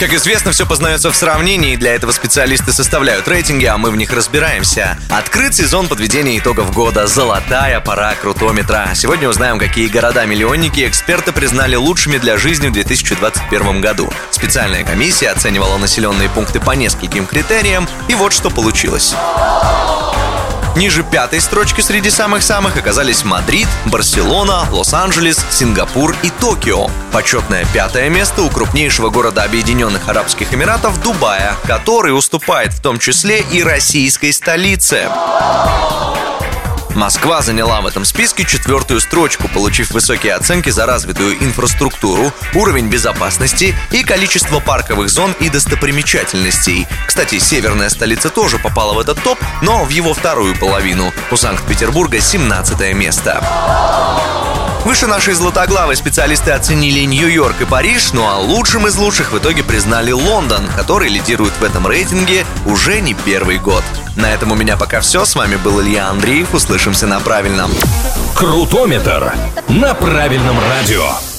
Как известно, все познается в сравнении, для этого специалисты составляют рейтинги, а мы в них разбираемся. Открыт сезон подведения итогов года. Золотая пора крутометра. Сегодня узнаем, какие города-миллионники эксперты признали лучшими для жизни в 2021 году. Специальная комиссия оценивала населенные пункты по нескольким критериям, и вот что получилось. Ниже пятой строчки среди самых-самых оказались Мадрид, Барселона, Лос-Анджелес, Сингапур и Токио. Почетное пятое место у крупнейшего города Объединенных Арабских Эмиратов Дубая, который уступает в том числе и российской столице. Москва заняла в этом списке четвертую строчку, получив высокие оценки за развитую инфраструктуру, уровень безопасности и количество парковых зон и достопримечательностей. Кстати, северная столица тоже попала в этот топ, но в его вторую половину. У Санкт-Петербурга 17 место. Выше нашей златоглавой специалисты оценили Нью-Йорк и Париж, ну а лучшим из лучших в итоге признали Лондон, который лидирует в этом рейтинге уже не первый год. На этом у меня пока все. С вами был Илья Андреев. Услышимся на правильном. Крутометр на правильном радио.